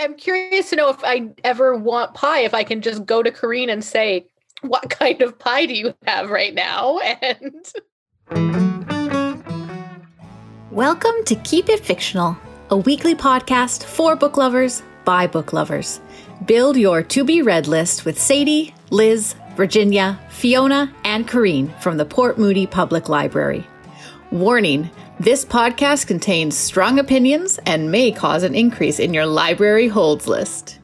I'm curious to know if I ever want pie, if I can just go to Corrine and say, what kind of pie do you have right now? And welcome to Keep It Fictional, a weekly podcast for book lovers by book lovers. Build your to be read list with Sadie, Liz, Virginia, Fiona, and Corrine from the Port Moody Public Library. Warning this podcast contains strong opinions and may cause an increase in your library holds list.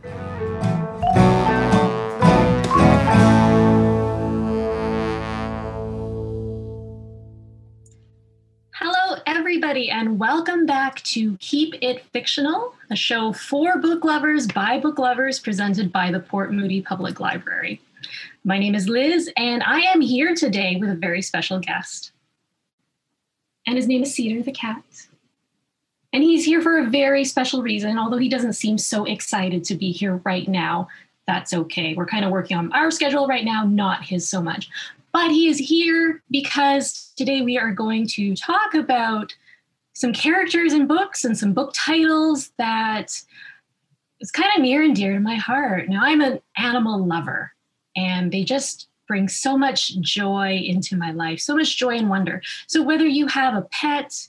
Hello, everybody, and welcome back to Keep It Fictional, a show for book lovers by book lovers presented by the Port Moody Public Library. My name is Liz, and I am here today with a very special guest and his name is Cedar the cat. And he's here for a very special reason, although he doesn't seem so excited to be here right now. That's okay. We're kind of working on our schedule right now, not his so much. But he is here because today we are going to talk about some characters in books and some book titles that is kind of near and dear to my heart. Now, I'm an animal lover, and they just brings so much joy into my life, so much joy and wonder. So, whether you have a pet,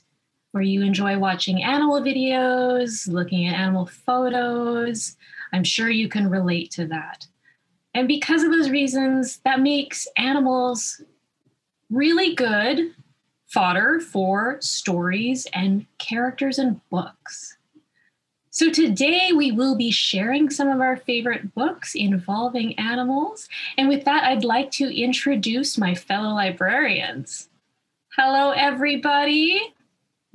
or you enjoy watching animal videos, looking at animal photos, I'm sure you can relate to that. And because of those reasons, that makes animals really good fodder for stories and characters in books. So, today we will be sharing some of our favorite books involving animals. And with that, I'd like to introduce my fellow librarians. Hello, everybody.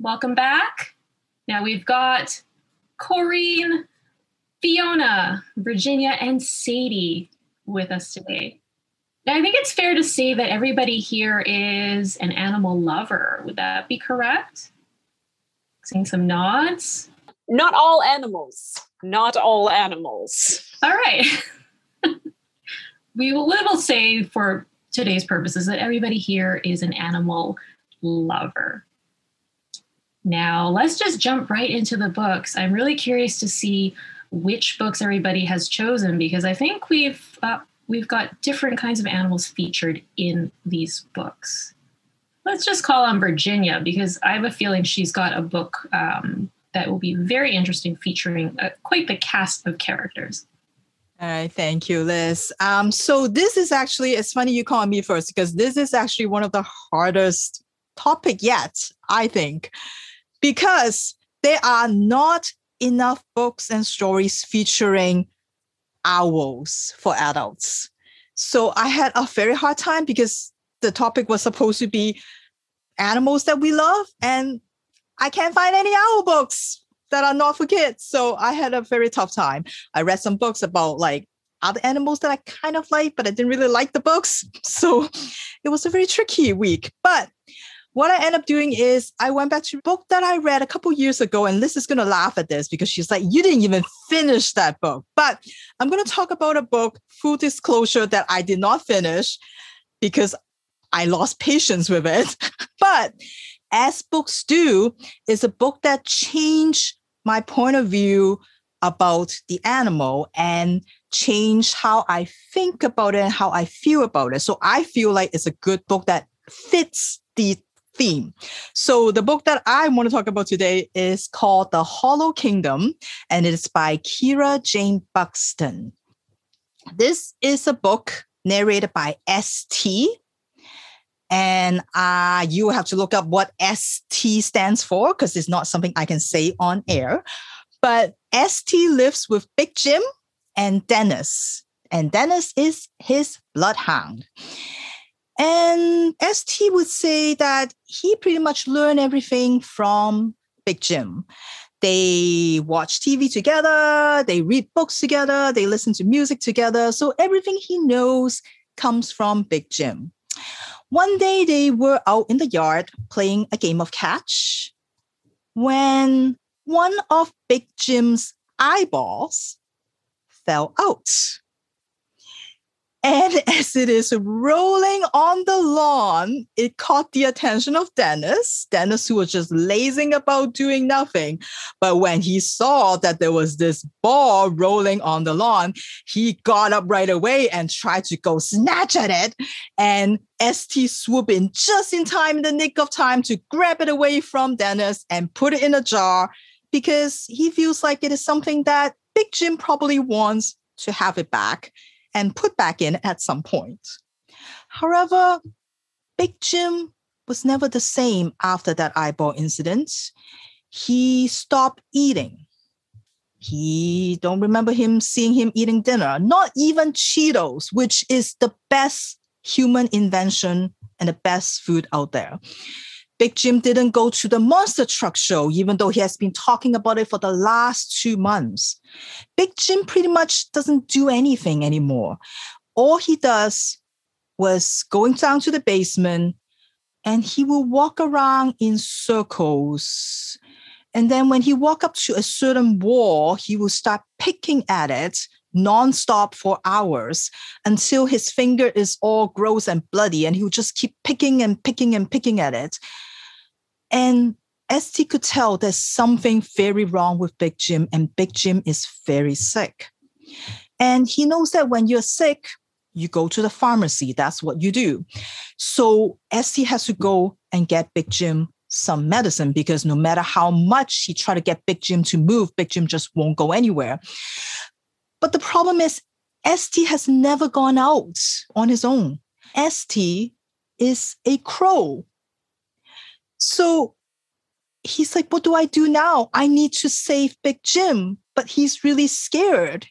Welcome back. Now we've got Corrine, Fiona, Virginia, and Sadie with us today. Now, I think it's fair to say that everybody here is an animal lover. Would that be correct? Seeing some nods not all animals. Not all animals. All right. we, will, say for today's purposes that everybody here is an animal lover. Now, let's just jump right into the books. I'm really curious to see which books everybody has chosen because I think we've uh, we've got different kinds of animals featured in these books. Let's just call on Virginia because I have a feeling she's got a book um, that will be very interesting, featuring uh, quite the cast of characters. All right, thank you, Liz. Um, so this is actually it's funny you call me first because this is actually one of the hardest topic yet, I think, because there are not enough books and stories featuring owls for adults. So I had a very hard time because the topic was supposed to be animals that we love, and I can't find any owl books that are not for kids. So I had a very tough time. I read some books about like other animals that I kind of like, but I didn't really like the books. So it was a very tricky week. But what I ended up doing is I went back to a book that I read a couple years ago, and Liz is going to laugh at this because she's like, You didn't even finish that book. But I'm going to talk about a book, full disclosure, that I did not finish because I lost patience with it. but as books do, is a book that changed my point of view about the animal and change how I think about it and how I feel about it. So I feel like it's a good book that fits the theme. So the book that I want to talk about today is called The Hollow Kingdom and it is by Kira Jane Buxton. This is a book narrated by S.T and uh, you have to look up what ST stands for because it's not something I can say on air. But ST lives with Big Jim and Dennis, and Dennis is his bloodhound. And ST would say that he pretty much learned everything from Big Jim. They watch TV together, they read books together, they listen to music together. So everything he knows comes from Big Jim. One day they were out in the yard playing a game of catch when one of Big Jim's eyeballs fell out. And as it is rolling on the lawn, it caught the attention of Dennis. Dennis, who was just lazing about doing nothing. But when he saw that there was this ball rolling on the lawn, he got up right away and tried to go snatch at it. And ST swooped in just in time, in the nick of time, to grab it away from Dennis and put it in a jar because he feels like it is something that Big Jim probably wants to have it back and put back in at some point. However, Big Jim was never the same after that eyeball incident. He stopped eating. He don't remember him seeing him eating dinner, not even Cheetos, which is the best human invention and the best food out there. Big Jim didn't go to the monster truck show, even though he has been talking about it for the last two months. Big Jim pretty much doesn't do anything anymore. All he does was going down to the basement and he will walk around in circles. And then when he walk up to a certain wall, he will start picking at it nonstop for hours until his finger is all gross and bloody and he will just keep picking and picking and picking at it and ST could tell there's something very wrong with Big Jim, and Big Jim is very sick. And he knows that when you're sick, you go to the pharmacy. That's what you do. So ST has to go and get Big Jim some medicine because no matter how much he try to get Big Jim to move, Big Jim just won't go anywhere. But the problem is ST has never gone out on his own. ST is a crow. So he's like, What do I do now? I need to save Big Jim, but he's really scared.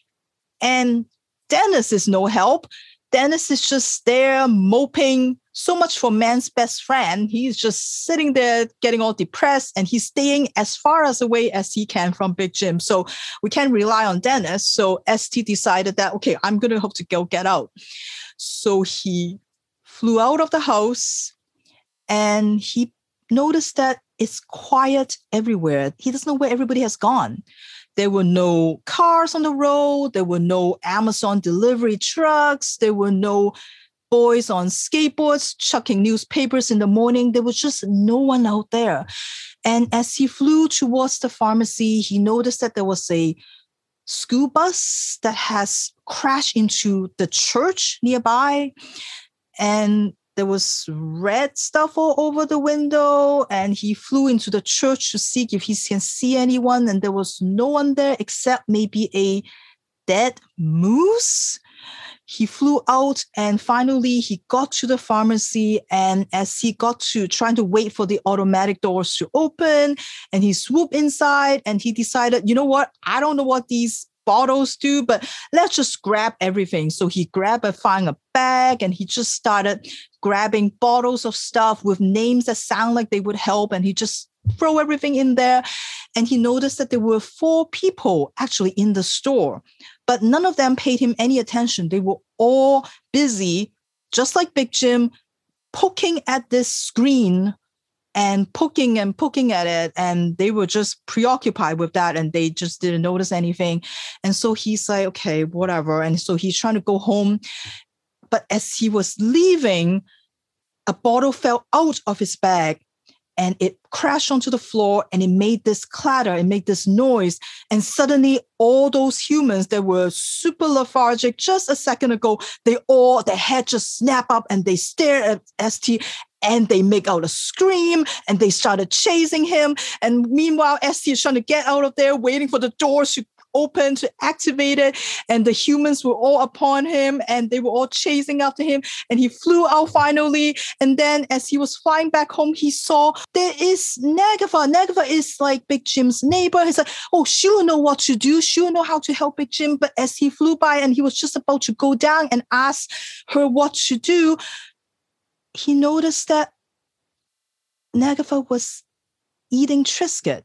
And Dennis is no help. Dennis is just there moping so much for man's best friend. He's just sitting there getting all depressed and he's staying as far as away as he can from Big Jim. So we can't rely on Dennis. So ST decided that, okay, I'm going to have to go get out. So he flew out of the house and he noticed that it's quiet everywhere. He doesn't know where everybody has gone. There were no cars on the road. There were no Amazon delivery trucks. There were no boys on skateboards chucking newspapers in the morning. There was just no one out there. And as he flew towards the pharmacy, he noticed that there was a school bus that has crashed into the church nearby. And there was red stuff all over the window and he flew into the church to see if he can see anyone and there was no one there except maybe a dead moose. He flew out and finally he got to the pharmacy and as he got to trying to wait for the automatic doors to open and he swooped inside and he decided you know what? I don't know what these bottles too, but let's just grab everything. So he grabbed a find a bag and he just started grabbing bottles of stuff with names that sound like they would help. And he just throw everything in there. And he noticed that there were four people actually in the store, but none of them paid him any attention. They were all busy, just like Big Jim, poking at this screen and poking and poking at it and they were just preoccupied with that and they just didn't notice anything. And so he's like okay whatever. And so he's trying to go home. But as he was leaving a bottle fell out of his bag and it crashed onto the floor and it made this clatter it made this noise. And suddenly all those humans that were super lethargic just a second ago they all their head just snap up and they stare at st and they make out a scream and they started chasing him. And meanwhile, ST is trying to get out of there, waiting for the doors to open to activate it. And the humans were all upon him and they were all chasing after him. And he flew out finally. And then as he was flying back home, he saw there is Nagava. Nagava is like Big Jim's neighbor. He's like, oh, she'll know what to do. She'll know how to help Big Jim. But as he flew by and he was just about to go down and ask her what to do, he noticed that Nagava was eating Triscuit.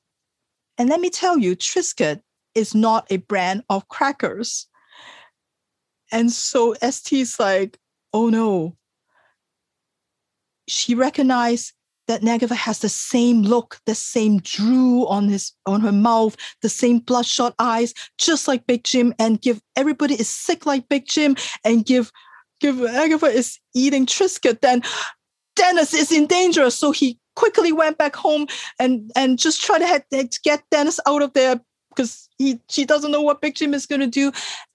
And let me tell you, Triscuit is not a brand of crackers. And so ST's like, oh no. She recognized that Nagava has the same look, the same drool on his on her mouth, the same bloodshot eyes, just like Big Jim, and give everybody is sick like Big Jim, and give Agatha is eating Triscuit, then Dennis is in danger. So he quickly went back home and and just try to, have, to get Dennis out of there because he she doesn't know what Big Jim is going to do.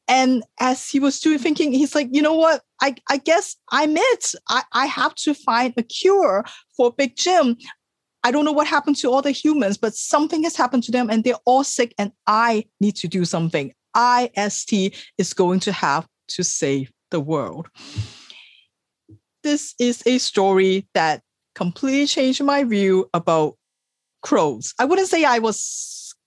And as he was doing thinking, he's like, you know what? I, I guess I'm it. I, I have to find a cure for Big Jim. I don't know what happened to all the humans, but something has happened to them and they're all sick, and I need to do something. IST is going to have to save the world. This is a story that completely changed my view about crows. I wouldn't say I was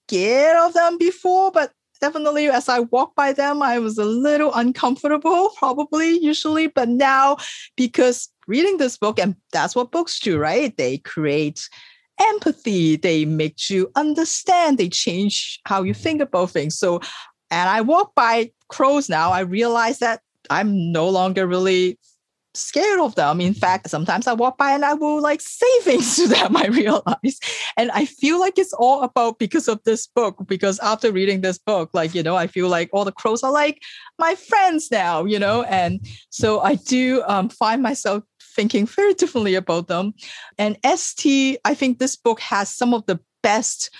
scared of them before, but definitely as I walk by them, I was a little uncomfortable, probably usually. But now, because reading this book, and that's what books do, right? They create empathy, they make you understand, they change how you think about things. So, and I walk by crows now, I realize that I'm no longer really scared of them. In fact, sometimes I walk by and I will like say things to them, I realize. And I feel like it's all about because of this book, because after reading this book, like, you know, I feel like all the crows are like my friends now, you know? And so I do um, find myself thinking very differently about them. And ST, I think this book has some of the best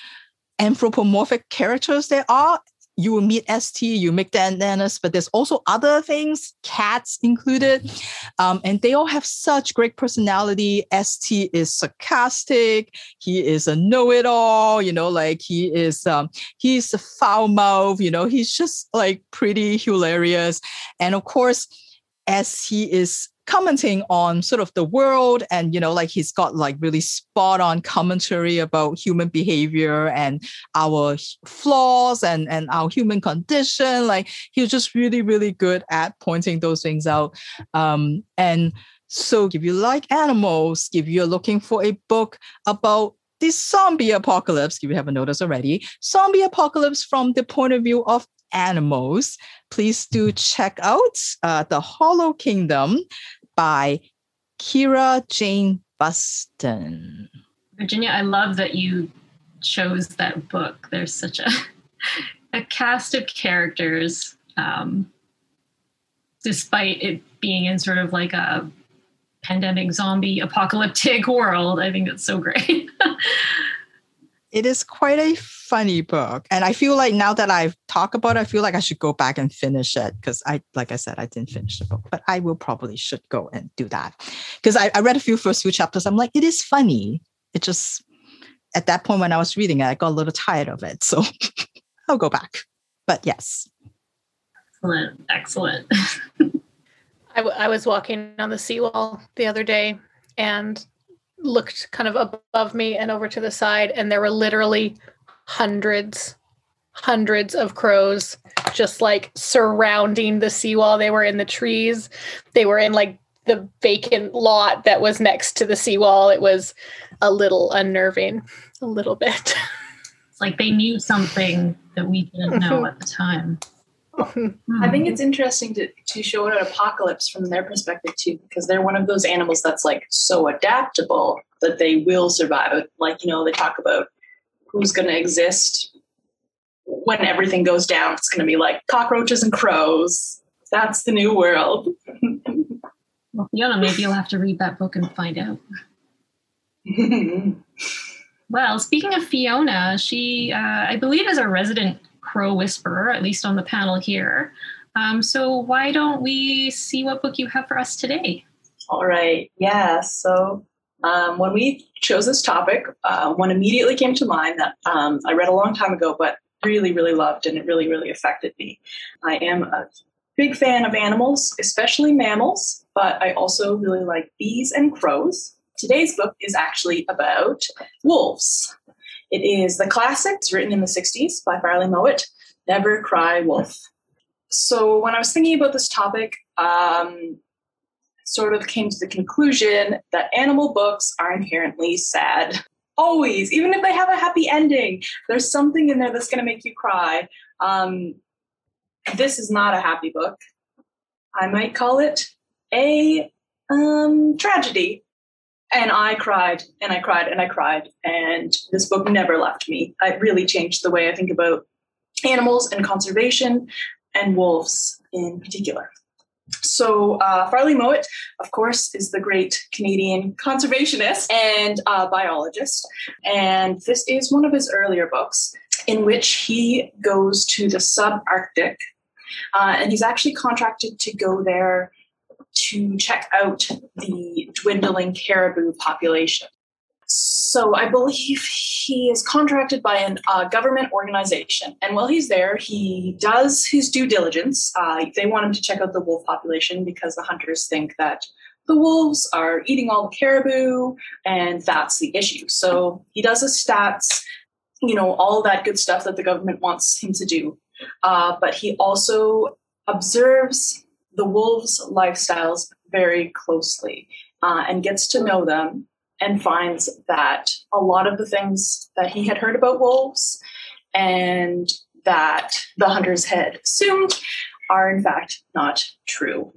anthropomorphic characters there are you will meet ST, you make meet Dennis, but there's also other things, cats included. Um, and they all have such great personality. ST is sarcastic. He is a know-it-all, you know, like he is, um, he's a foul mouth, you know, he's just like pretty hilarious. And of course, as he is commenting on sort of the world and you know like he's got like really spot on commentary about human behavior and our flaws and and our human condition. Like he was just really really good at pointing those things out. Um and so if you like animals if you're looking for a book about the zombie apocalypse, if you haven't noticed already, zombie apocalypse from the point of view of animals, please do check out uh, The Hollow Kingdom by Kira Jane Buxton. Virginia, I love that you chose that book. There's such a, a cast of characters, um, despite it being in sort of like a pandemic zombie apocalyptic world. I think it's so great. it is quite a funny book. And I feel like now that I've talked about it, I feel like I should go back and finish it because I, like I said, I didn't finish the book, but I will probably should go and do that. Because I, I read a few first few chapters. I'm like, it is funny. It just, at that point when I was reading it, I got a little tired of it. So I'll go back. But yes. Excellent. Excellent. I, w- I was walking on the seawall the other day and looked kind of above me and over to the side, and there were literally hundreds, hundreds of crows just like surrounding the seawall. They were in the trees, they were in like the vacant lot that was next to the seawall. It was a little unnerving, a little bit. It's like they knew something that we didn't know mm-hmm. at the time. I think it's interesting to, to show an apocalypse from their perspective too, because they're one of those animals that's like so adaptable that they will survive. Like, you know, they talk about who's going to exist when everything goes down. It's going to be like cockroaches and crows. That's the new world. well, Fiona, maybe you'll have to read that book and find out. well, speaking of Fiona, she, uh, I believe, is a resident crow whisperer, at least on the panel here. Um, so why don't we see what book you have for us today? All right. Yeah. So um, when we chose this topic, uh, one immediately came to mind that um, I read a long time ago, but really, really loved, and it really, really affected me. I am a big fan of animals, especially mammals, but I also really like bees and crows. Today's book is actually about wolves. It is the classic, it's written in the 60s by Farley Mowat, Never Cry Wolf. So when I was thinking about this topic, um, sort of came to the conclusion that animal books are inherently sad. Always, even if they have a happy ending, there's something in there that's going to make you cry. Um, this is not a happy book. I might call it a um, tragedy. And I cried and I cried and I cried. And this book never left me. It really changed the way I think about animals and conservation and wolves in particular. So uh, Farley Mowat, of course, is the great Canadian conservationist and uh, biologist, and this is one of his earlier books in which he goes to the subarctic, uh, and he's actually contracted to go there to check out the dwindling caribou population. So I believe he is contracted by a uh, government organization. And while he's there, he does his due diligence. Uh, they want him to check out the wolf population because the hunters think that the wolves are eating all the caribou, and that's the issue. So he does his stats, you know, all that good stuff that the government wants him to do. Uh, but he also observes the wolves' lifestyles very closely uh, and gets to know them and finds that a lot of the things that he had heard about wolves and that the hunters had assumed are in fact not true.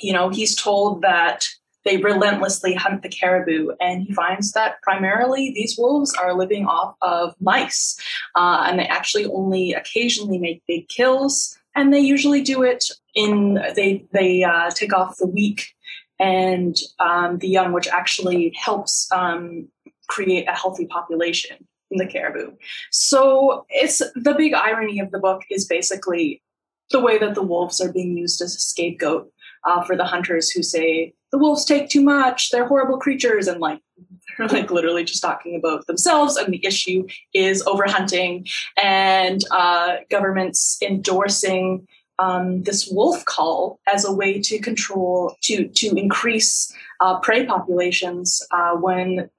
You know, he's told that they relentlessly hunt the caribou, and he finds that primarily these wolves are living off of mice, uh, and they actually only occasionally make big kills, and they usually do it in they they uh, take off the weak and um, the young, which actually helps um, create a healthy population in the caribou. So it's the big irony of the book is basically the way that the wolves are being used as a scapegoat uh, for the hunters who say the wolves take too much, they're horrible creatures, and like they're like literally just talking about themselves. And the issue is overhunting and uh, governments endorsing um, this wolf call as a way to control to to increase uh, prey populations uh, when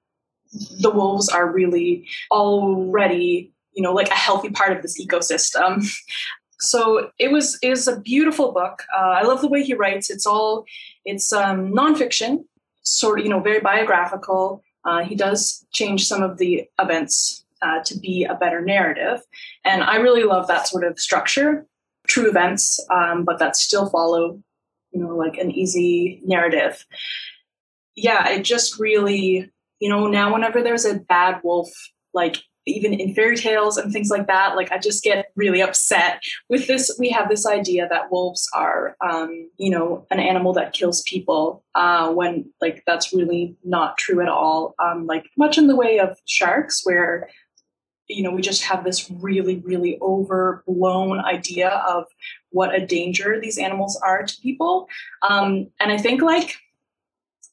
the wolves are really already you know like a healthy part of this ecosystem so it was it a beautiful book. Uh, i love the way he writes. It's all it's um, nonfiction sort of you know very biographical. Uh, he does change some of the events uh, to be a better narrative. And i really love that sort of structure. True events, um, but that still follow, you know, like an easy narrative. Yeah, it just really, you know, now whenever there's a bad wolf, like even in fairy tales and things like that, like I just get really upset with this. We have this idea that wolves are, um, you know, an animal that kills people, uh, when like that's really not true at all. Um, like much in the way of sharks, where you know, we just have this really, really overblown idea of what a danger these animals are to people. Um, and I think like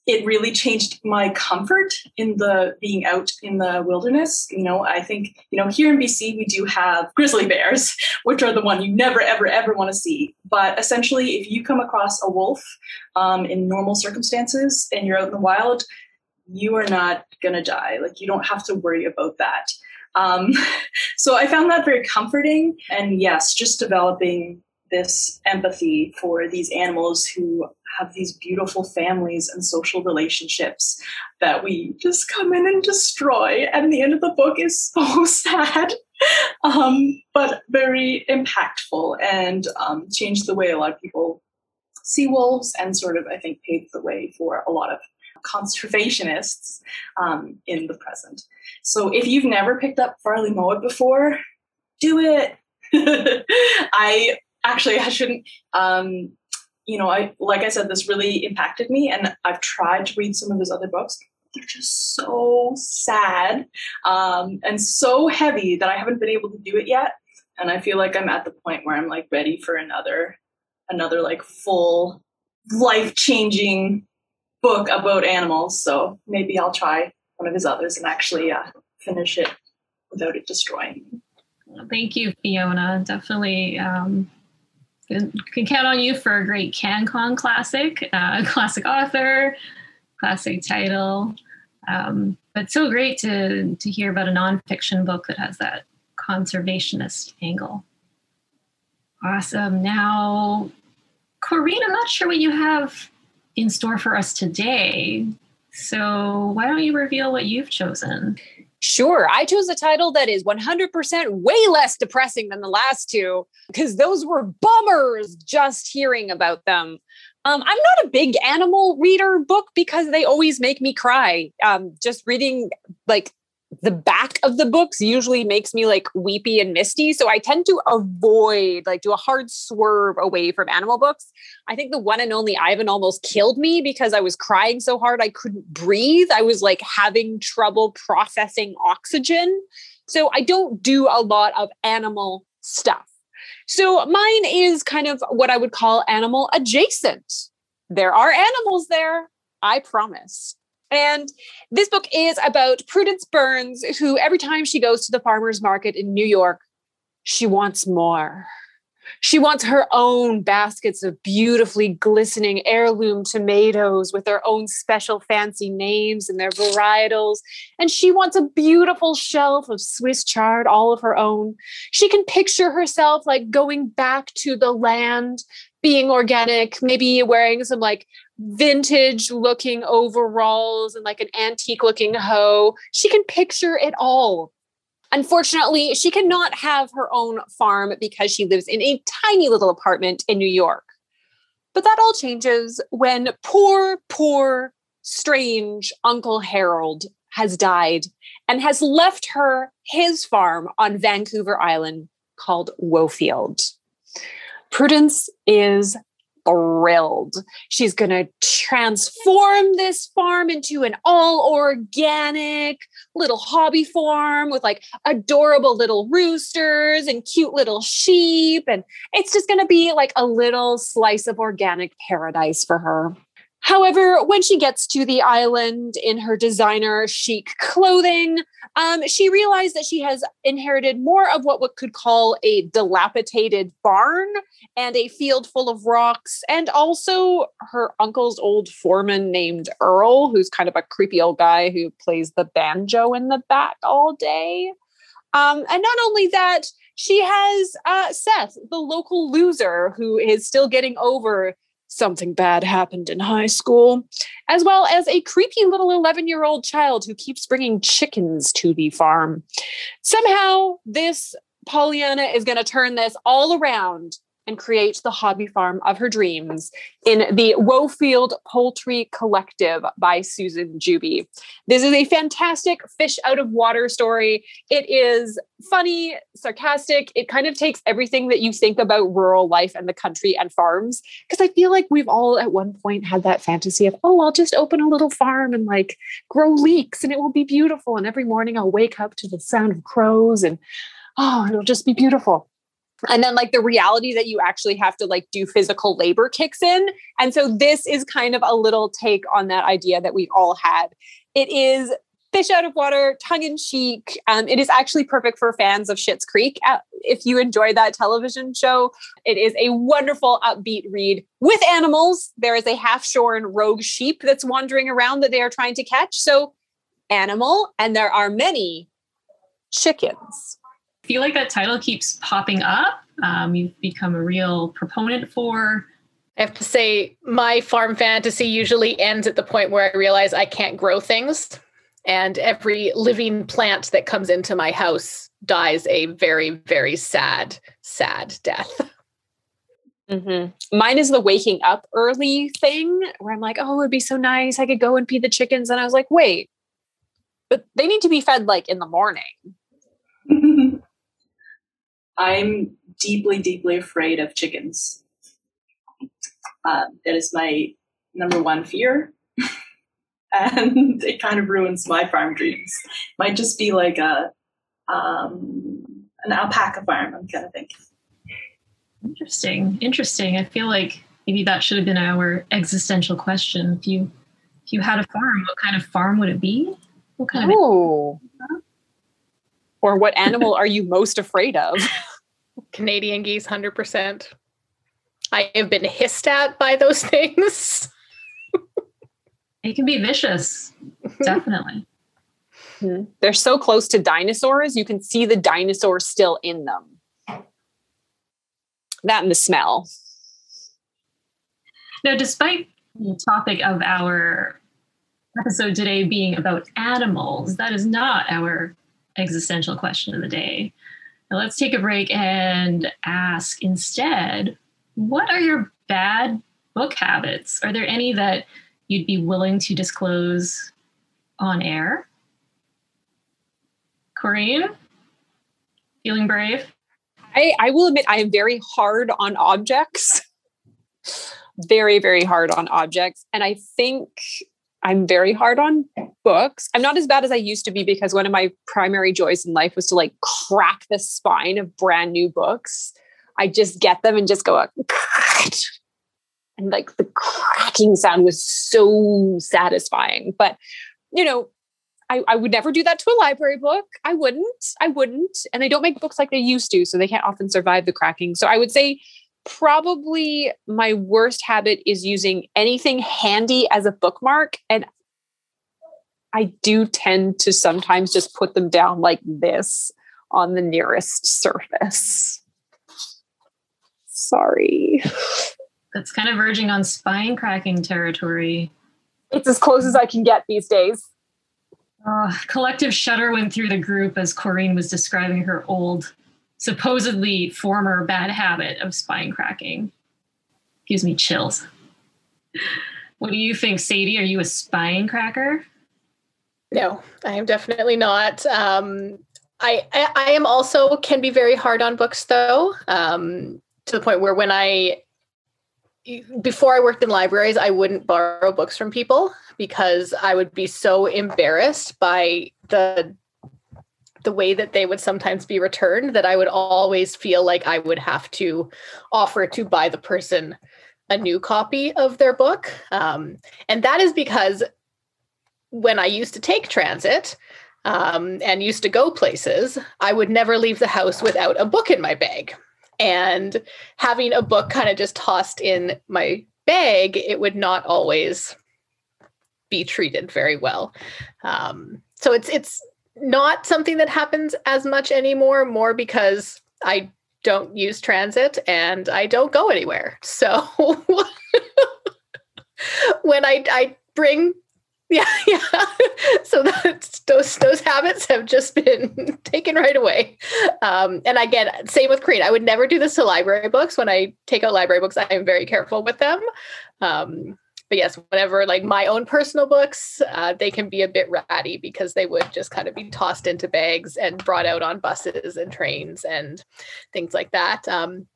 it really changed my comfort in the being out in the wilderness. You know, I think, you know, here in BC, we do have grizzly bears, which are the one you never, ever, ever want to see. But essentially, if you come across a wolf um, in normal circumstances and you're out in the wild, you are not going to die. Like, you don't have to worry about that. Um, so I found that very comforting. And yes, just developing this empathy for these animals who have these beautiful families and social relationships that we just come in and destroy. And the end of the book is so sad, um, but very impactful and um, changed the way a lot of people see wolves and sort of, I think, paved the way for a lot of conservationists um, in the present. So if you've never picked up Farley Mowat before, do it. I actually I shouldn't. Um, you know, I like I said, this really impacted me, and I've tried to read some of his other books. They're just so sad um, and so heavy that I haven't been able to do it yet. And I feel like I'm at the point where I'm like ready for another, another like full life changing book about animals. So maybe I'll try one of his others and actually uh, finish it without it destroying me. thank you, Fiona. Definitely um, can, count on you for a great CanCon classic, uh, classic author, classic title. Um, but so great to to hear about a nonfiction book that has that conservationist angle. Awesome. Now, Corrine, I'm not sure what you have in store for us today. So, why don't you reveal what you've chosen? Sure. I chose a title that is 100% way less depressing than the last two because those were bummers just hearing about them. Um, I'm not a big animal reader book because they always make me cry. Um, just reading like the back of the books usually makes me like weepy and misty. So I tend to avoid, like, do a hard swerve away from animal books. I think the one and only Ivan almost killed me because I was crying so hard I couldn't breathe. I was like having trouble processing oxygen. So I don't do a lot of animal stuff. So mine is kind of what I would call animal adjacent. There are animals there, I promise. And this book is about Prudence Burns, who every time she goes to the farmer's market in New York, she wants more. She wants her own baskets of beautifully glistening heirloom tomatoes with their own special fancy names and their varietals. And she wants a beautiful shelf of Swiss chard, all of her own. She can picture herself like going back to the land, being organic, maybe wearing some like vintage looking overalls and like an antique looking hoe. She can picture it all. Unfortunately, she cannot have her own farm because she lives in a tiny little apartment in New York. But that all changes when poor, poor, strange Uncle Harold has died and has left her his farm on Vancouver Island called Woefield. Prudence is thrilled. She's going to transform this farm into an all organic little hobby farm with like adorable little roosters and cute little sheep. And it's just going to be like a little slice of organic paradise for her. However, when she gets to the island in her designer chic clothing, um, she realized that she has inherited more of what we could call a dilapidated barn and a field full of rocks, and also her uncle's old foreman named Earl, who's kind of a creepy old guy who plays the banjo in the back all day. Um, and not only that, she has uh, Seth, the local loser, who is still getting over something bad happened in high school, as well as a creepy little 11 year old child who keeps bringing chickens to the farm. Somehow, this Pollyanna is going to turn this all around and create the hobby farm of her dreams in the Woefield Poultry Collective by Susan Juby. This is a fantastic fish out of water story. It is funny, sarcastic. It kind of takes everything that you think about rural life and the country and farms. Because I feel like we've all at one point had that fantasy of, oh, I'll just open a little farm and like grow leeks and it will be beautiful. And every morning I'll wake up to the sound of crows and oh, it'll just be beautiful and then like the reality that you actually have to like do physical labor kicks in. And so this is kind of a little take on that idea that we all had. It is fish out of water tongue in cheek. Um, it is actually perfect for fans of Schitt's Creek. Uh, if you enjoy that television show it is a wonderful upbeat read with animals. There is a half-shorn rogue sheep that's wandering around that they are trying to catch. So animal and there are many chickens feel like that title keeps popping up. Um, you've become a real proponent for. I have to say, my farm fantasy usually ends at the point where I realize I can't grow things. And every living plant that comes into my house dies a very, very sad, sad death. Mm-hmm. Mine is the waking up early thing where I'm like, oh, it'd be so nice. I could go and feed the chickens. And I was like, wait, but they need to be fed like in the morning. I'm deeply, deeply afraid of chickens. Uh, that is my number one fear. and it kind of ruins my farm dreams. Might just be like a um, an alpaca farm, I'm kind of thinking. Interesting. Interesting. I feel like maybe that should have been our existential question. If you if you had a farm, what kind of farm would it be? What kind Ooh. of or what animal are you most afraid of? Canadian geese, 100%. I have been hissed at by those things. it can be vicious, definitely. Mm-hmm. They're so close to dinosaurs, you can see the dinosaur still in them. That and the smell. Now, despite the topic of our episode today being about animals, that is not our existential question of the day. Now let's take a break and ask instead what are your bad book habits? Are there any that you'd be willing to disclose on air? Corrine, feeling brave? I, I will admit I am very hard on objects. very, very hard on objects. And I think I'm very hard on books. I'm not as bad as I used to be because one of my primary joys in life was to like crack the spine of brand new books. I just get them and just go and like the cracking sound was so satisfying. But you know, I, I would never do that to a library book. I wouldn't. I wouldn't. And they don't make books like they used to, so they can't often survive the cracking. So I would say probably my worst habit is using anything handy as a bookmark. And I do tend to sometimes just put them down like this on the nearest surface. Sorry. That's kind of verging on spine cracking territory. It's as close as I can get these days. Uh, collective shudder went through the group as Corrine was describing her old supposedly former bad habit of spine cracking. Gives me chills. What do you think, Sadie? Are you a spine cracker? No, I am definitely not. Um, I, I, I am also can be very hard on books though, um, to the point where when I before I worked in libraries, I wouldn't borrow books from people because I would be so embarrassed by the the way that they would sometimes be returned that I would always feel like I would have to offer to buy the person a new copy of their book. Um, and that is because when I used to take transit um, and used to go places, I would never leave the house without a book in my bag. And having a book kind of just tossed in my bag, it would not always be treated very well. Um, so it's it's not something that happens as much anymore, more because I don't use transit and I don't go anywhere. So when I, I bring yeah, yeah. So that's, those those habits have just been taken right away. Um, and again, same with Creed. I would never do this to library books. When I take out library books, I am very careful with them. Um, but yes, whenever like my own personal books, uh, they can be a bit ratty because they would just kind of be tossed into bags and brought out on buses and trains and things like that. Um,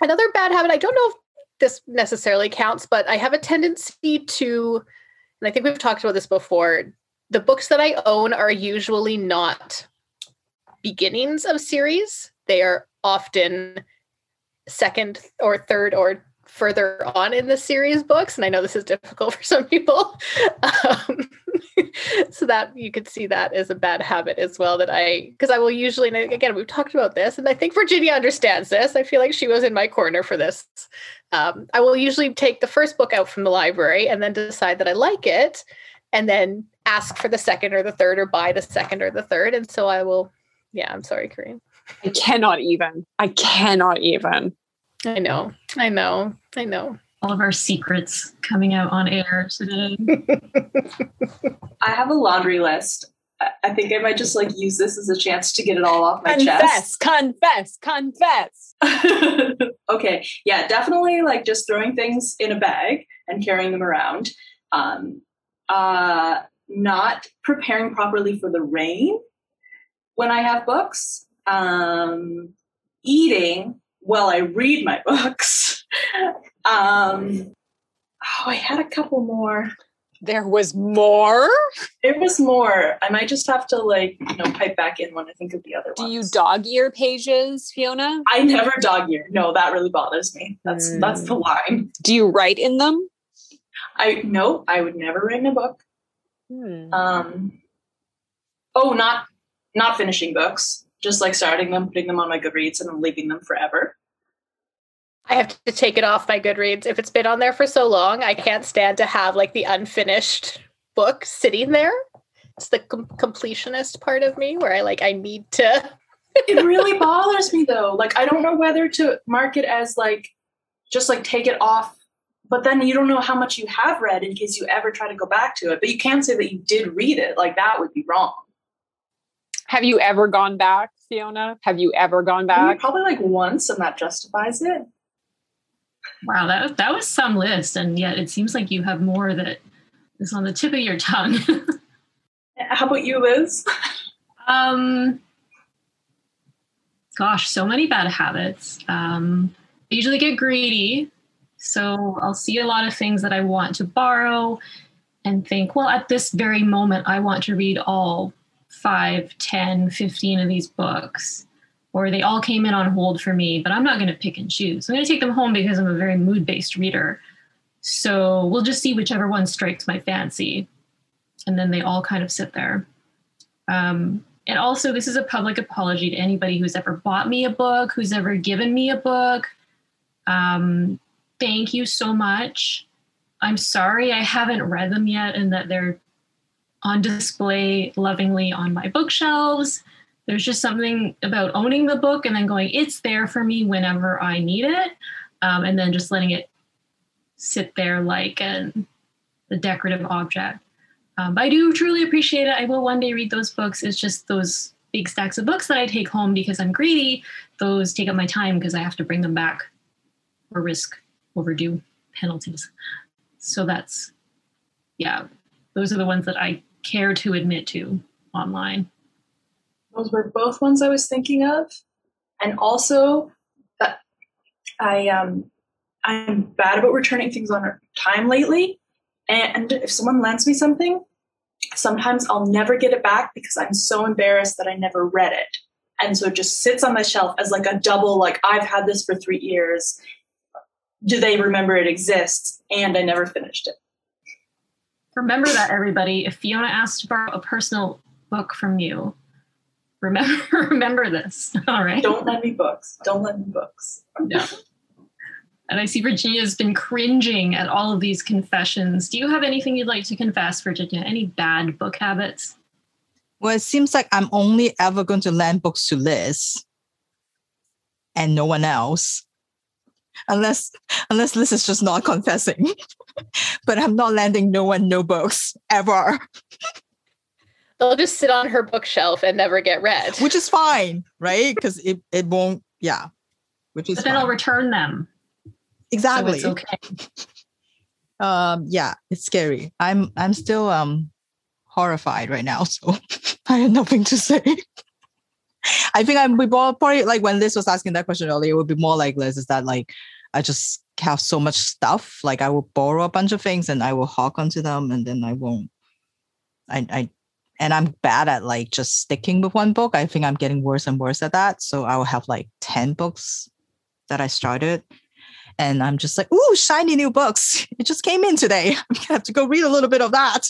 another bad habit, I don't know if this necessarily counts, but I have a tendency to, and I think we've talked about this before, the books that I own are usually not beginnings of series. They are often second or third or further on in the series books and i know this is difficult for some people um, so that you could see that as a bad habit as well that i because i will usually and again we've talked about this and i think virginia understands this i feel like she was in my corner for this um, i will usually take the first book out from the library and then decide that i like it and then ask for the second or the third or buy the second or the third and so i will yeah i'm sorry Corrine. i cannot even i cannot even I know. I know. I know. All of our secrets coming out on air today. I have a laundry list. I think I might just like use this as a chance to get it all off my confess, chest. Confess, confess, confess. okay. Yeah, definitely like just throwing things in a bag and carrying them around. Um, uh, not preparing properly for the rain when I have books. Um, eating while I read my books. um, oh, I had a couple more. There was more. It was more. I might just have to like you know pipe back in when I think of the other Do ones. you dog ear pages, Fiona? I never dog ear. No, that really bothers me. That's Mm. that's the line. Do you write in them? I no, I would never write in a book. Hmm. Um, oh, not not finishing books. Just like starting them, putting them on my Goodreads, and then leaving them forever. I have to take it off my Goodreads. If it's been on there for so long, I can't stand to have like the unfinished book sitting there. It's the com- completionist part of me where I like I need to. it really bothers me though. Like I don't know whether to mark it as like just like take it off, but then you don't know how much you have read in case you ever try to go back to it. But you can say that you did read it. Like that would be wrong. Have you ever gone back, Fiona? Have you ever gone I mean, back? probably like once, and that justifies it. wow, that that was some list, and yet it seems like you have more that is on the tip of your tongue. How about you, Liz? um, gosh, so many bad habits. Um, I usually get greedy. So I'll see a lot of things that I want to borrow and think, well, at this very moment, I want to read all 5, 10, 15 of these books. Or they all came in on hold for me, but I'm not going to pick and choose. I'm going to take them home because I'm a very mood based reader. So we'll just see whichever one strikes my fancy. And then they all kind of sit there. Um, and also, this is a public apology to anybody who's ever bought me a book, who's ever given me a book. Um, thank you so much. I'm sorry I haven't read them yet and that they're on display lovingly on my bookshelves. There's just something about owning the book and then going, it's there for me whenever I need it. Um, and then just letting it sit there like an, a decorative object. Um, but I do truly appreciate it. I will one day read those books. It's just those big stacks of books that I take home because I'm greedy. Those take up my time because I have to bring them back or risk overdue penalties. So that's, yeah, those are the ones that I care to admit to online. Those were both ones I was thinking of. And also that I um I'm bad about returning things on time lately. And if someone lends me something, sometimes I'll never get it back because I'm so embarrassed that I never read it. And so it just sits on my shelf as like a double, like I've had this for three years. Do they remember it exists? And I never finished it. Remember that, everybody. If Fiona asks to borrow a personal book from you, remember remember this. All right. Don't lend me books. Don't lend me books. No. And I see Virginia's been cringing at all of these confessions. Do you have anything you'd like to confess, Virginia? Any bad book habits? Well, it seems like I'm only ever going to lend books to Liz and no one else. Unless unless this is just not confessing. but I'm not lending no one no books ever. They'll just sit on her bookshelf and never get read. Which is fine, right? Because it, it won't, yeah. Which is but then fine. I'll return them. exactly. So it's okay. um yeah it's scary i'm i'm still um horrified right now so i have nothing to say i think i'm we probably like when liz was asking that question earlier it would be more like liz is that like i just have so much stuff like i will borrow a bunch of things and i will hawk onto them and then i won't. I i and i'm bad at like just sticking with one book. I think i'm getting worse and worse at that. So i will have like 10 books that i started and I'm just like, ooh, shiny new books. It just came in today. I'm gonna have to go read a little bit of that.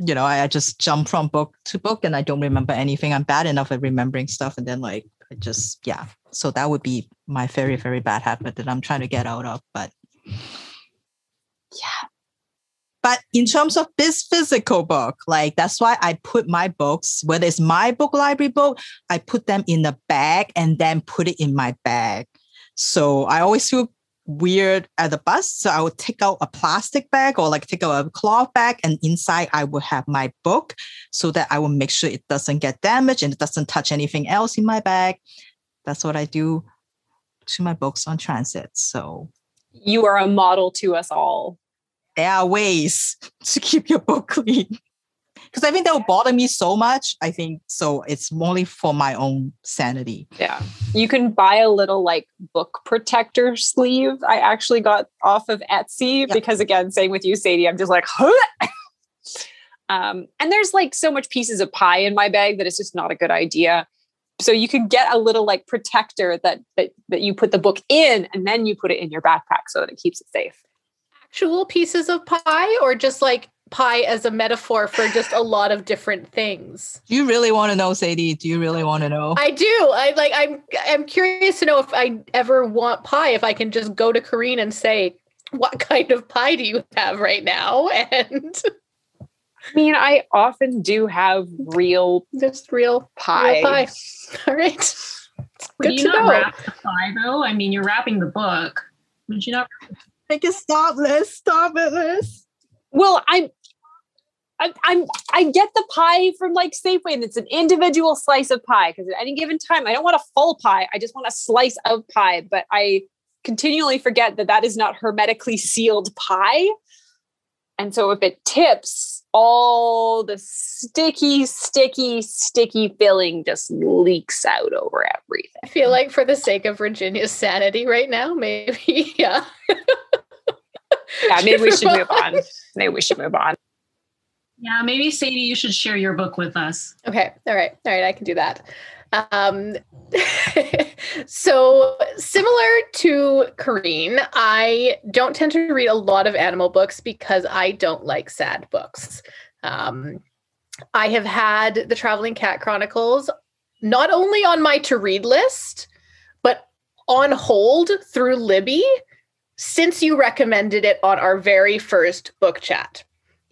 You know, I, I just jump from book to book and I don't remember anything. I'm bad enough at remembering stuff. And then like I just, yeah. So that would be my very, very bad habit that I'm trying to get out of. But yeah. But in terms of this physical book, like that's why I put my books, whether it's my book library book, I put them in a bag and then put it in my bag. So I always feel weird at the bus. So I would take out a plastic bag or like take out a cloth bag, and inside I would have my book so that I will make sure it doesn't get damaged and it doesn't touch anything else in my bag. That's what I do to my books on transit. So You are a model to us all. there are ways to keep your book clean. Because I think that would bother me so much. I think so. It's only for my own sanity. Yeah. You can buy a little like book protector sleeve. I actually got off of Etsy Yeah. because again, same with you, Sadie. I'm just like, huh? um, and there's like so much pieces of pie in my bag that it's just not a good idea. So you can get a little like protector that that that you put the book in and then you put it in your backpack so that it keeps it safe. Actual pieces of pie or just like pie as a metaphor for just a lot of different things? Do you really want to know, Sadie? Do you really want to know? I do. I like I'm I'm curious to know if I ever want pie, if I can just go to Corrine and say, what kind of pie do you have right now? And I mean, I often do have real just real pie. Real pie. All right. Would Good you to not know. wrap the pie though? I mean, you're wrapping the book. Would you not? Make it stop, Liz. Stop it, Liz. Well, I'm, I'm, I'm, I get the pie from like Safeway, and it's an individual slice of pie because at any given time, I don't want a full pie. I just want a slice of pie. But I continually forget that that is not hermetically sealed pie, and so if it tips, all the sticky, sticky, sticky filling just leaks out over everything. I feel like for the sake of Virginia's sanity right now, maybe, yeah. yeah, maybe we should move on. Maybe we should move on. Yeah, maybe Sadie, you should share your book with us. Okay. All right. All right. I can do that. Um, so similar to Corrine, I don't tend to read a lot of animal books because I don't like sad books. Um, I have had the Traveling Cat Chronicles not only on my to read list, but on hold through Libby since you recommended it on our very first book chat.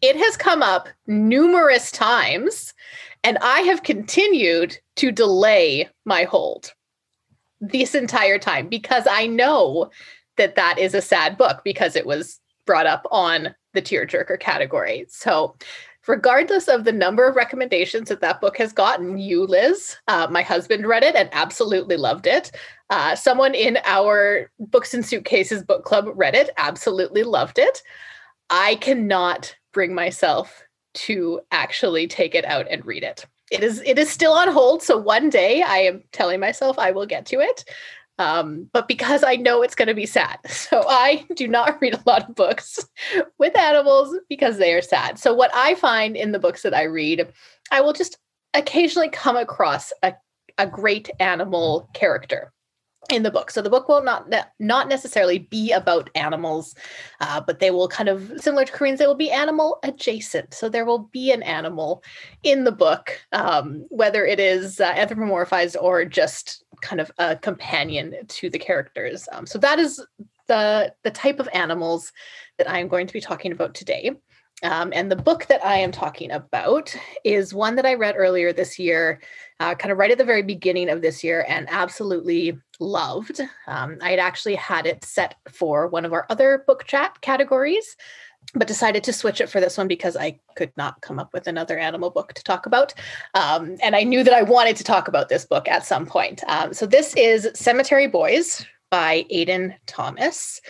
It has come up numerous times and I have continued to delay my hold this entire time because I know that that is a sad book because it was brought up on the tearjerker category. So, regardless of the number of recommendations that that book has gotten, you, Liz, uh, my husband read it and absolutely loved it. Uh, someone in our Books and Suitcases book club read it, absolutely loved it. I cannot bring myself to actually take it out and read it. It is it is still on hold, so one day I am telling myself I will get to it. Um, but because I know it's going to be sad, so I do not read a lot of books with animals because they are sad. So what I find in the books that I read, I will just occasionally come across a, a great animal character in the book. So the book will not not necessarily be about animals, uh, but they will kind of similar to Corrine's. They will be animal adjacent. So there will be an animal in the book, um, whether it is uh, anthropomorphized or just kind of a companion to the characters. Um, so that is the the type of animals that I am going to be talking about today. Um, and the book that I am talking about is one that I read earlier this year, uh, kind of right at the very beginning of this year, and absolutely loved. Um, I had actually had it set for one of our other book chat categories, but decided to switch it for this one because I could not come up with another animal book to talk about. Um, and I knew that I wanted to talk about this book at some point. Um, so this is Cemetery Boys by Aiden Thomas.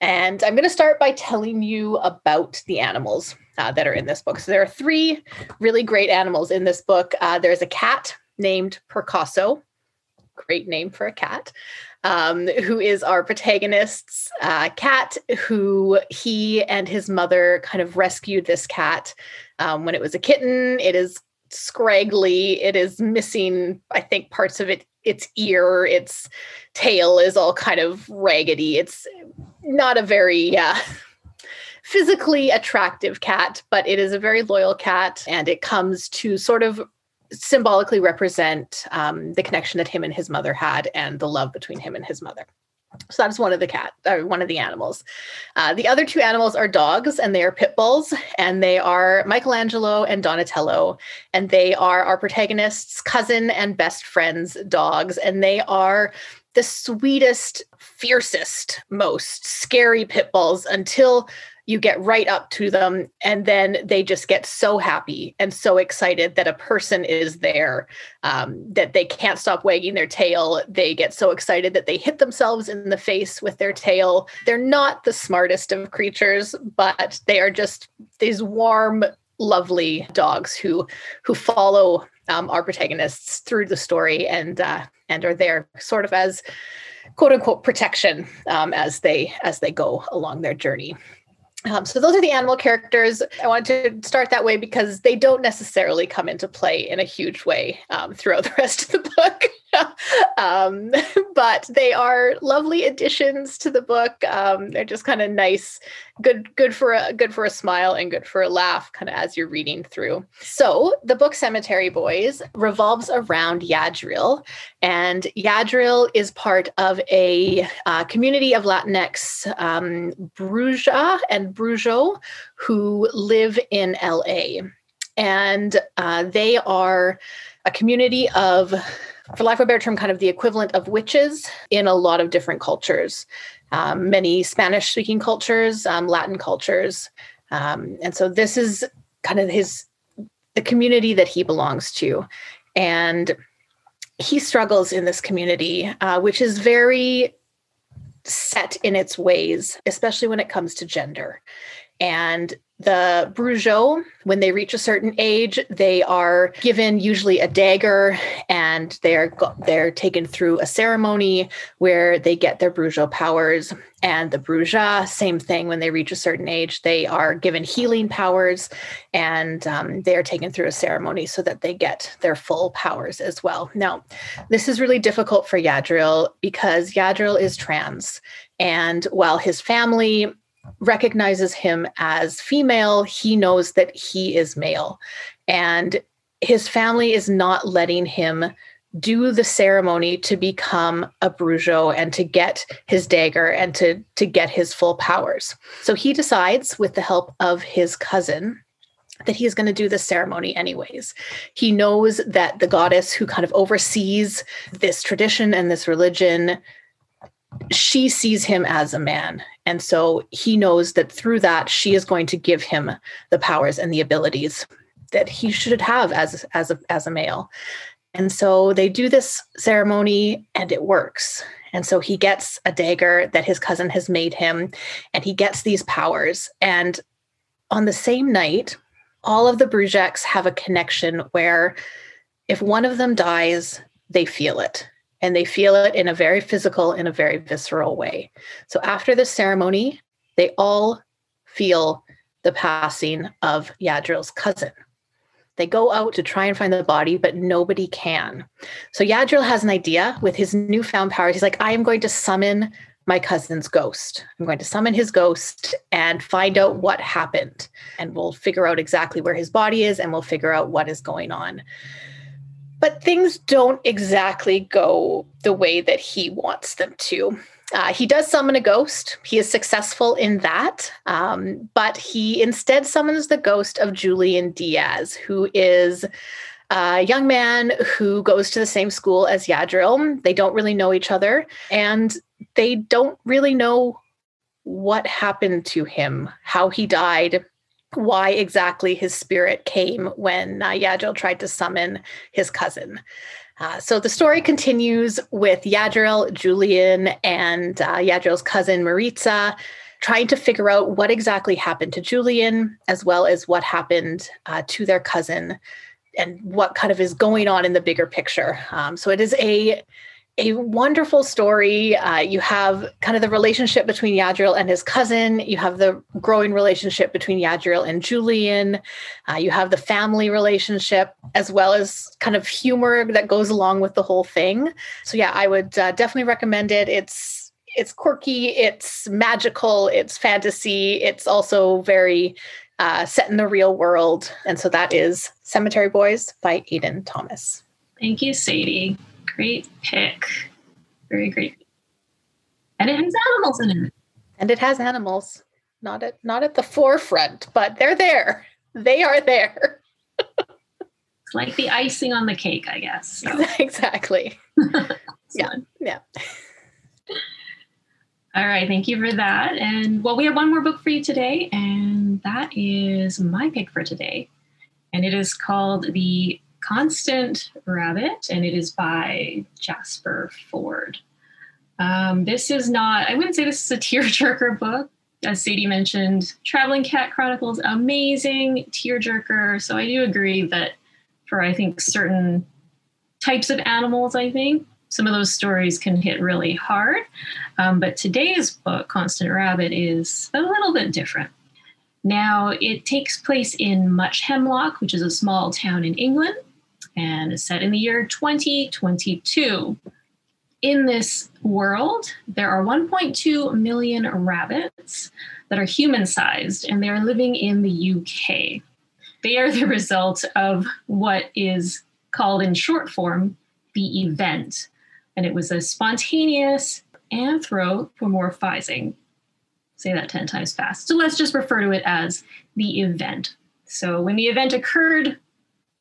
And I'm going to start by telling you about the animals uh, that are in this book. So there are three really great animals in this book. Uh, there's a cat named Purrcaso, great name for a cat, um, who is our protagonist's uh, cat, who he and his mother kind of rescued this cat um, when it was a kitten. It is scraggly. It is missing, I think, parts of it. Its ear, its tail is all kind of raggedy. It's not a very uh, physically attractive cat, but it is a very loyal cat, and it comes to sort of symbolically represent um, the connection that him and his mother had and the love between him and his mother. So that's one of the cat, or one of the animals. Uh, the other two animals are dogs, and they are pit bulls, and they are Michelangelo and Donatello, and they are our protagonists' cousin and best friends' dogs, and they are the sweetest, fiercest, most scary pit bulls until you get right up to them and then they just get so happy and so excited that a person is there um, that they can't stop wagging their tail. They get so excited that they hit themselves in the face with their tail. They're not the smartest of creatures but they are just these warm lovely dogs who who follow um, our protagonists through the story and uh, and are there sort of as quote unquote protection um, as they as they go along their journey um, so those are the animal characters. I wanted to start that way because they don't necessarily come into play in a huge way um, throughout the rest of the book. um, but they are lovely additions to the book. Um, they're just kind of nice, good, good for a good for a smile and good for a laugh, kind of as you're reading through. So the book Cemetery Boys revolves around Yadriel, and Yadriel is part of a uh, community of Latinx um, Bruja and Brujo who live in LA, and uh, they are a community of for lack of a better term, kind of the equivalent of witches in a lot of different cultures, um, many Spanish speaking cultures, um, Latin cultures. Um, and so this is kind of his, the community that he belongs to. And he struggles in this community, uh, which is very set in its ways, especially when it comes to gender. And the Brujo, when they reach a certain age, they are given usually a dagger, and they're they're taken through a ceremony where they get their Brujo powers. And the Bruja, same thing. When they reach a certain age, they are given healing powers, and um, they are taken through a ceremony so that they get their full powers as well. Now, this is really difficult for Yadriel because Yadriel is trans, and while his family recognizes him as female, he knows that he is male. And his family is not letting him do the ceremony to become a Brujo and to get his dagger and to, to get his full powers. So he decides, with the help of his cousin, that he is going to do the ceremony anyways. He knows that the goddess who kind of oversees this tradition and this religion she sees him as a man. And so he knows that through that, she is going to give him the powers and the abilities that he should have as, as, a, as a male. And so they do this ceremony and it works. And so he gets a dagger that his cousin has made him and he gets these powers. And on the same night, all of the Brujx have a connection where if one of them dies, they feel it and they feel it in a very physical, in a very visceral way. So after the ceremony, they all feel the passing of Yadriel's cousin. They go out to try and find the body, but nobody can. So Yadril has an idea with his newfound powers. He's like, I am going to summon my cousin's ghost. I'm going to summon his ghost and find out what happened. And we'll figure out exactly where his body is and we'll figure out what is going on but things don't exactly go the way that he wants them to. Uh, he does summon a ghost. He is successful in that, um, but he instead summons the ghost of Julian Diaz, who is a young man who goes to the same school as Yadriel. They don't really know each other, and they don't really know what happened to him, how he died, why exactly his spirit came when uh, tried to summon his cousin. Uh, so the story continues with Yadriel, Julian, and uh, cousin Maritza trying to figure out what exactly happened to Julian, as well as what happened uh, to their cousin, and what kind of is going on in the bigger picture. Um, so it is a a wonderful story. Uh, you have kind of the relationship between Yadriel and his cousin. You have the growing relationship between Yadriel and Julian. Uh, you have the family relationship, as well as kind of humor that goes along with the whole thing. So yeah, I would uh, definitely recommend it. It's it's quirky, it's magical, it's fantasy. It's also very uh, set in the real world, and so that is Cemetery Boys by Aiden Thomas. Thank you, Sadie. Great pick. Very great. And it has animals in it. And it has animals. Not at not at the forefront, but they're there. They are there. it's like the icing on the cake, I guess. So. exactly. yeah. Yeah. All right, thank you for that. And well, we have one more book for you today, and that is my pick for today. And it is called The Constant Rabbit, and it is by Jasper Fforde. Um, this is not, I wouldn't say this is a tearjerker book. As Sadie mentioned, Traveling Cat Chronicles, amazing tearjerker. So I do agree that for, I think, certain types of animals, I think, some of those stories can hit really hard. Um, but today's book, Constant Rabbit, is a little bit different. Now, it takes place in Much Hemlock, which is a small town in England and is set in the year 2022. In this world, there are 1.2 million rabbits that are human sized, and they are living in the UK. They are the result of what is called in short form the event. And it was a spontaneous anthropomorphizing. Say that 10 times fast. So let's just refer to it as the event. So when the event occurred,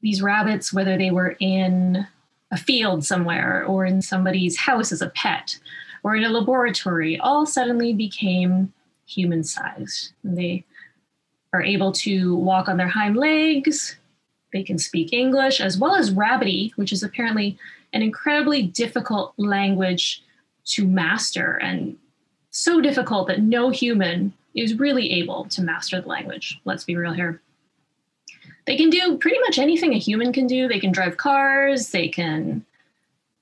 these rabbits, whether they were in a field somewhere or in somebody's house as a pet or in a laboratory, all suddenly became human sized. They are able to walk on their hind legs. They can speak English as well as Rabbity, which is apparently an incredibly difficult language to master and so difficult that no human is really able to master the language. Let's be real here. They can do pretty much anything a human can do. They can drive cars, they can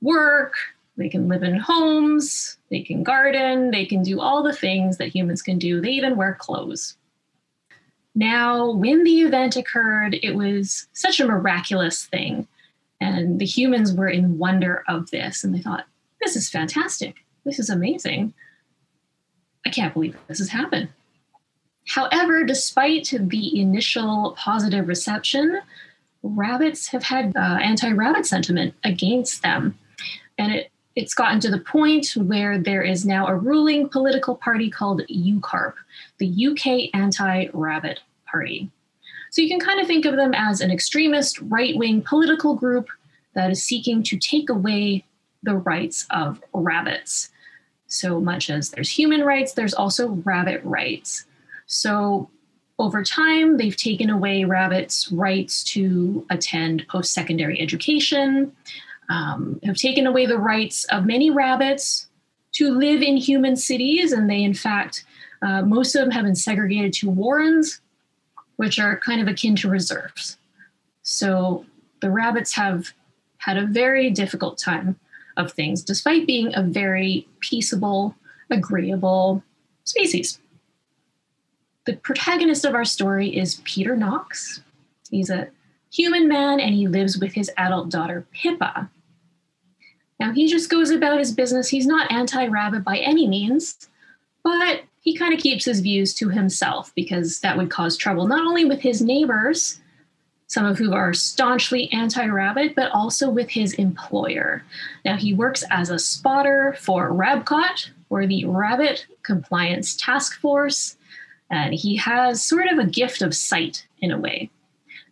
work, they can live in homes, they can garden, they can do all the things that humans can do. They even wear clothes. Now, when the event occurred, it was such a miraculous thing. And the humans were in wonder of this. And they thought, this is fantastic. This is amazing. I can't believe this has happened. However, despite the initial positive reception, rabbits have had uh, anti rabbit sentiment against them. And it, it's gotten to the point where there is now a ruling political party called UKARP, the UK Anti Rabbit Party. So you can kind of think of them as an extremist right wing political group that is seeking to take away the rights of rabbits. So much as there's human rights, there's also rabbit rights. So over time, they've taken away rabbits' rights to attend post secondary education, um, have taken away the rights of many rabbits to live in human cities. And they, in fact, uh, most of them have been segregated to warrens, which are kind of akin to reserves. So the rabbits have had a very difficult time of things, despite being a very peaceable, agreeable species. The protagonist of our story is Peter Knox. He's a human man and he lives with his adult daughter, Pippa. Now, he just goes about his business. He's not anti rabbit by any means, but he kind of keeps his views to himself because that would cause trouble not only with his neighbors, some of whom are staunchly anti rabbit, but also with his employer. Now, he works as a spotter for RABCOT, or the Rabbit Compliance Task Force, and he has sort of a gift of sight in a way.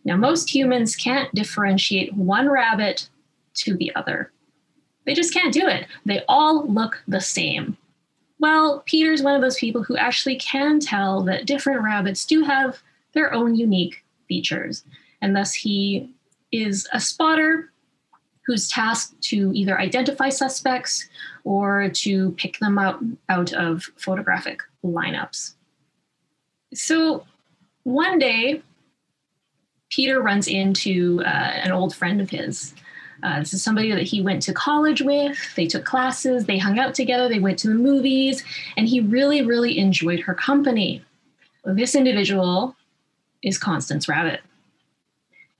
Now, most humans can't differentiate one rabbit to the other. They just can't do it. They all look the same. Well, Peter's one of those people who actually can tell that different rabbits do have their own unique features and thus he is a spotter who's tasked to either identify suspects or to pick them out, out of photographic lineups. So one day, Peter runs into uh, an old friend of his. Uh, this is somebody that he went to college with. They took classes, they hung out together, they went to the movies, and he really, really enjoyed her company. This individual is Constance Rabbit.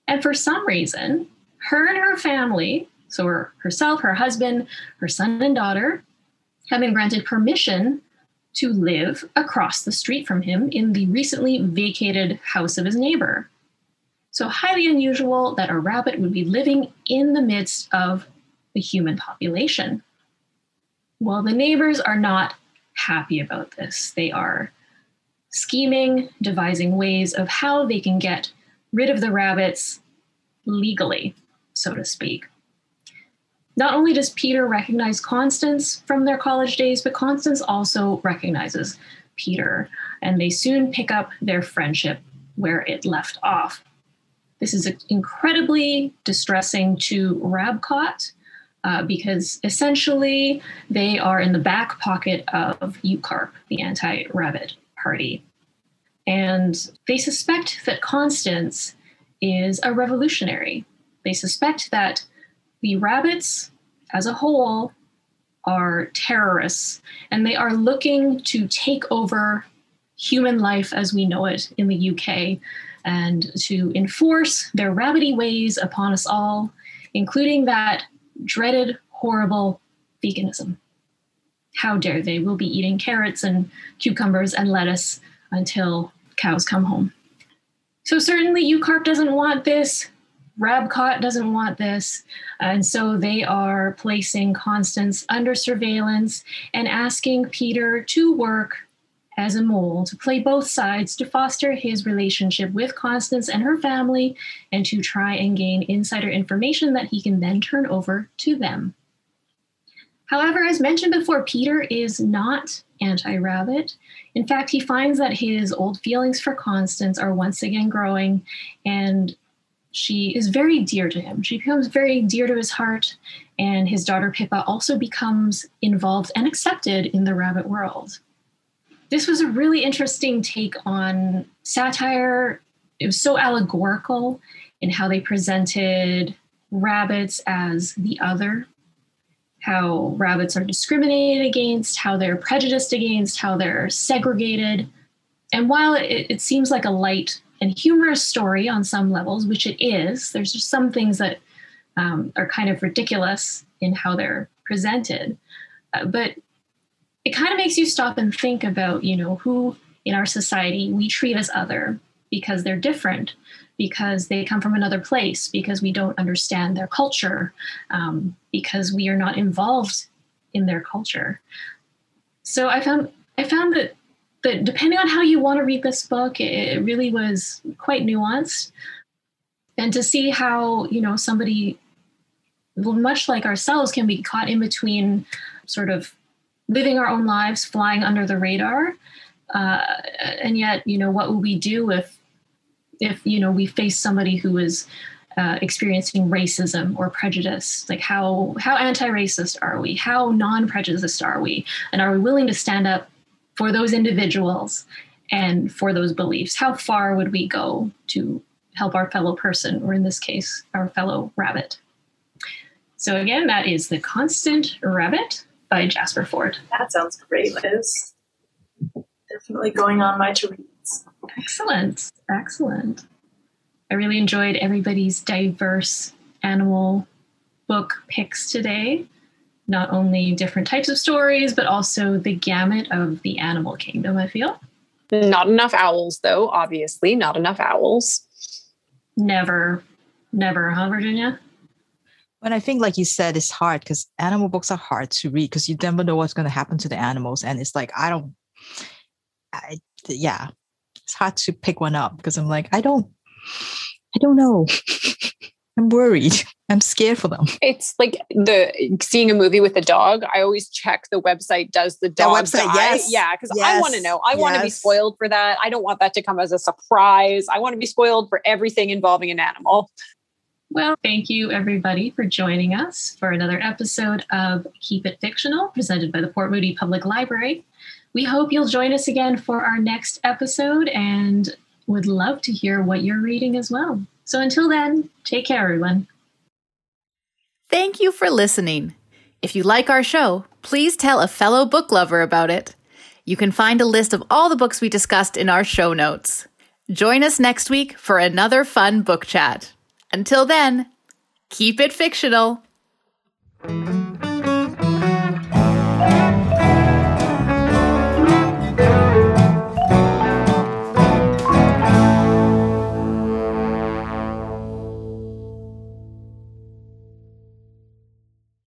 And for some reason, her and her family, so her, herself, her husband, her son and daughter, have been granted permission to live across the street from him in the recently vacated house of his neighbor. So, highly unusual that a rabbit would be living in the midst of the human population. Well, the neighbors are not happy about this. They are scheming, devising ways of how they can get rid of the rabbits legally, so to speak. Not only does Peter recognize Constance from their college days, but Constance also recognizes Peter, and they soon pick up their friendship where it left off. This is incredibly distressing to Rabcot uh, because essentially they are in the back pocket of UKARP, the anti rabbit party. And they suspect that Constance is a revolutionary. They suspect that the rabbits as a whole are terrorists and they are looking to take over human life as we know it in the UK and to enforce their rabbity ways upon us all, including that dreaded, horrible veganism. How dare they? We'll be eating carrots and cucumbers and lettuce until cows come home. So certainly UKARP doesn't want this. Rabcot doesn't want this. And so they are placing Constance under surveillance and asking Peter to work as a mole to play both sides to foster his relationship with Constance and her family and to try and gain insider information that he can then turn over to them. However, as mentioned before, Peter is not anti rabbit. In fact, he finds that his old feelings for Constance are once again growing, and she is very dear to him. She becomes very dear to his heart, and his daughter Pippa also becomes involved and accepted in the rabbit world. this was a really interesting take on satire. It was so allegorical in how they presented rabbits as the other, how rabbits are discriminated against, how they're prejudiced against, how they're segregated. And while it, it seems like a light and humorous story on some levels, which it is, there's just some things that um, are kind of ridiculous in how they're presented. Uh, but it kind of makes you stop and think about, you know, who in our society we treat as other because they're different, because they come from another place, because we don't understand their culture, um, because we are not involved in their culture. So I found I found that that depending on how you want to read this book, it really was quite nuanced. And to see how, you know, somebody much like ourselves can be caught in between sort of living our own lives, flying under the radar. Uh, and yet, you know, what will we do if, if you know, we face somebody who is uh, experiencing racism or prejudice? Like, how how anti-racist are we? How non-prejudiced are we? And are we willing to stand up for those individuals and for those beliefs? How far would we go to help our fellow person, or in this case, our fellow rabbit? So again, that is The Constant Rabbit by Jasper Fforde. That sounds great, Liz. Definitely going on my to reads. Excellent. Excellent. I really enjoyed everybody's diverse animal book picks today. Not only different types of stories, but also the gamut of the animal kingdom, I feel. Not enough owls, though, obviously. Not enough owls. Never, never, huh, Virginia? And I think, like you said, it's hard because animal books are hard to read because you never know what's going to happen to the animals. And it's like, I don't, I, yeah, it's hard to pick one up because I'm like, I don't, I don't know. I'm worried. I'm scared for them. It's like the seeing a movie with a dog. I always check the website. Does the dog the website? die? Yes. Yeah, because yes. I want to know. I want to be spoiled for that. I don't want that to come as a surprise. I want to be spoiled for everything involving an animal. Well, thank you everybody for joining us for another episode of Keep It Fictional, presented by the Port Moody Public Library. We hope you'll join us again for our next episode and would love to hear what you're reading as well. So until then, take care, everyone. Thank you for listening. If you like our show, please tell a fellow book lover about it. You can find a list of all the books we discussed in our show notes. Join us next week for another fun book chat. Until then, keep it fictional.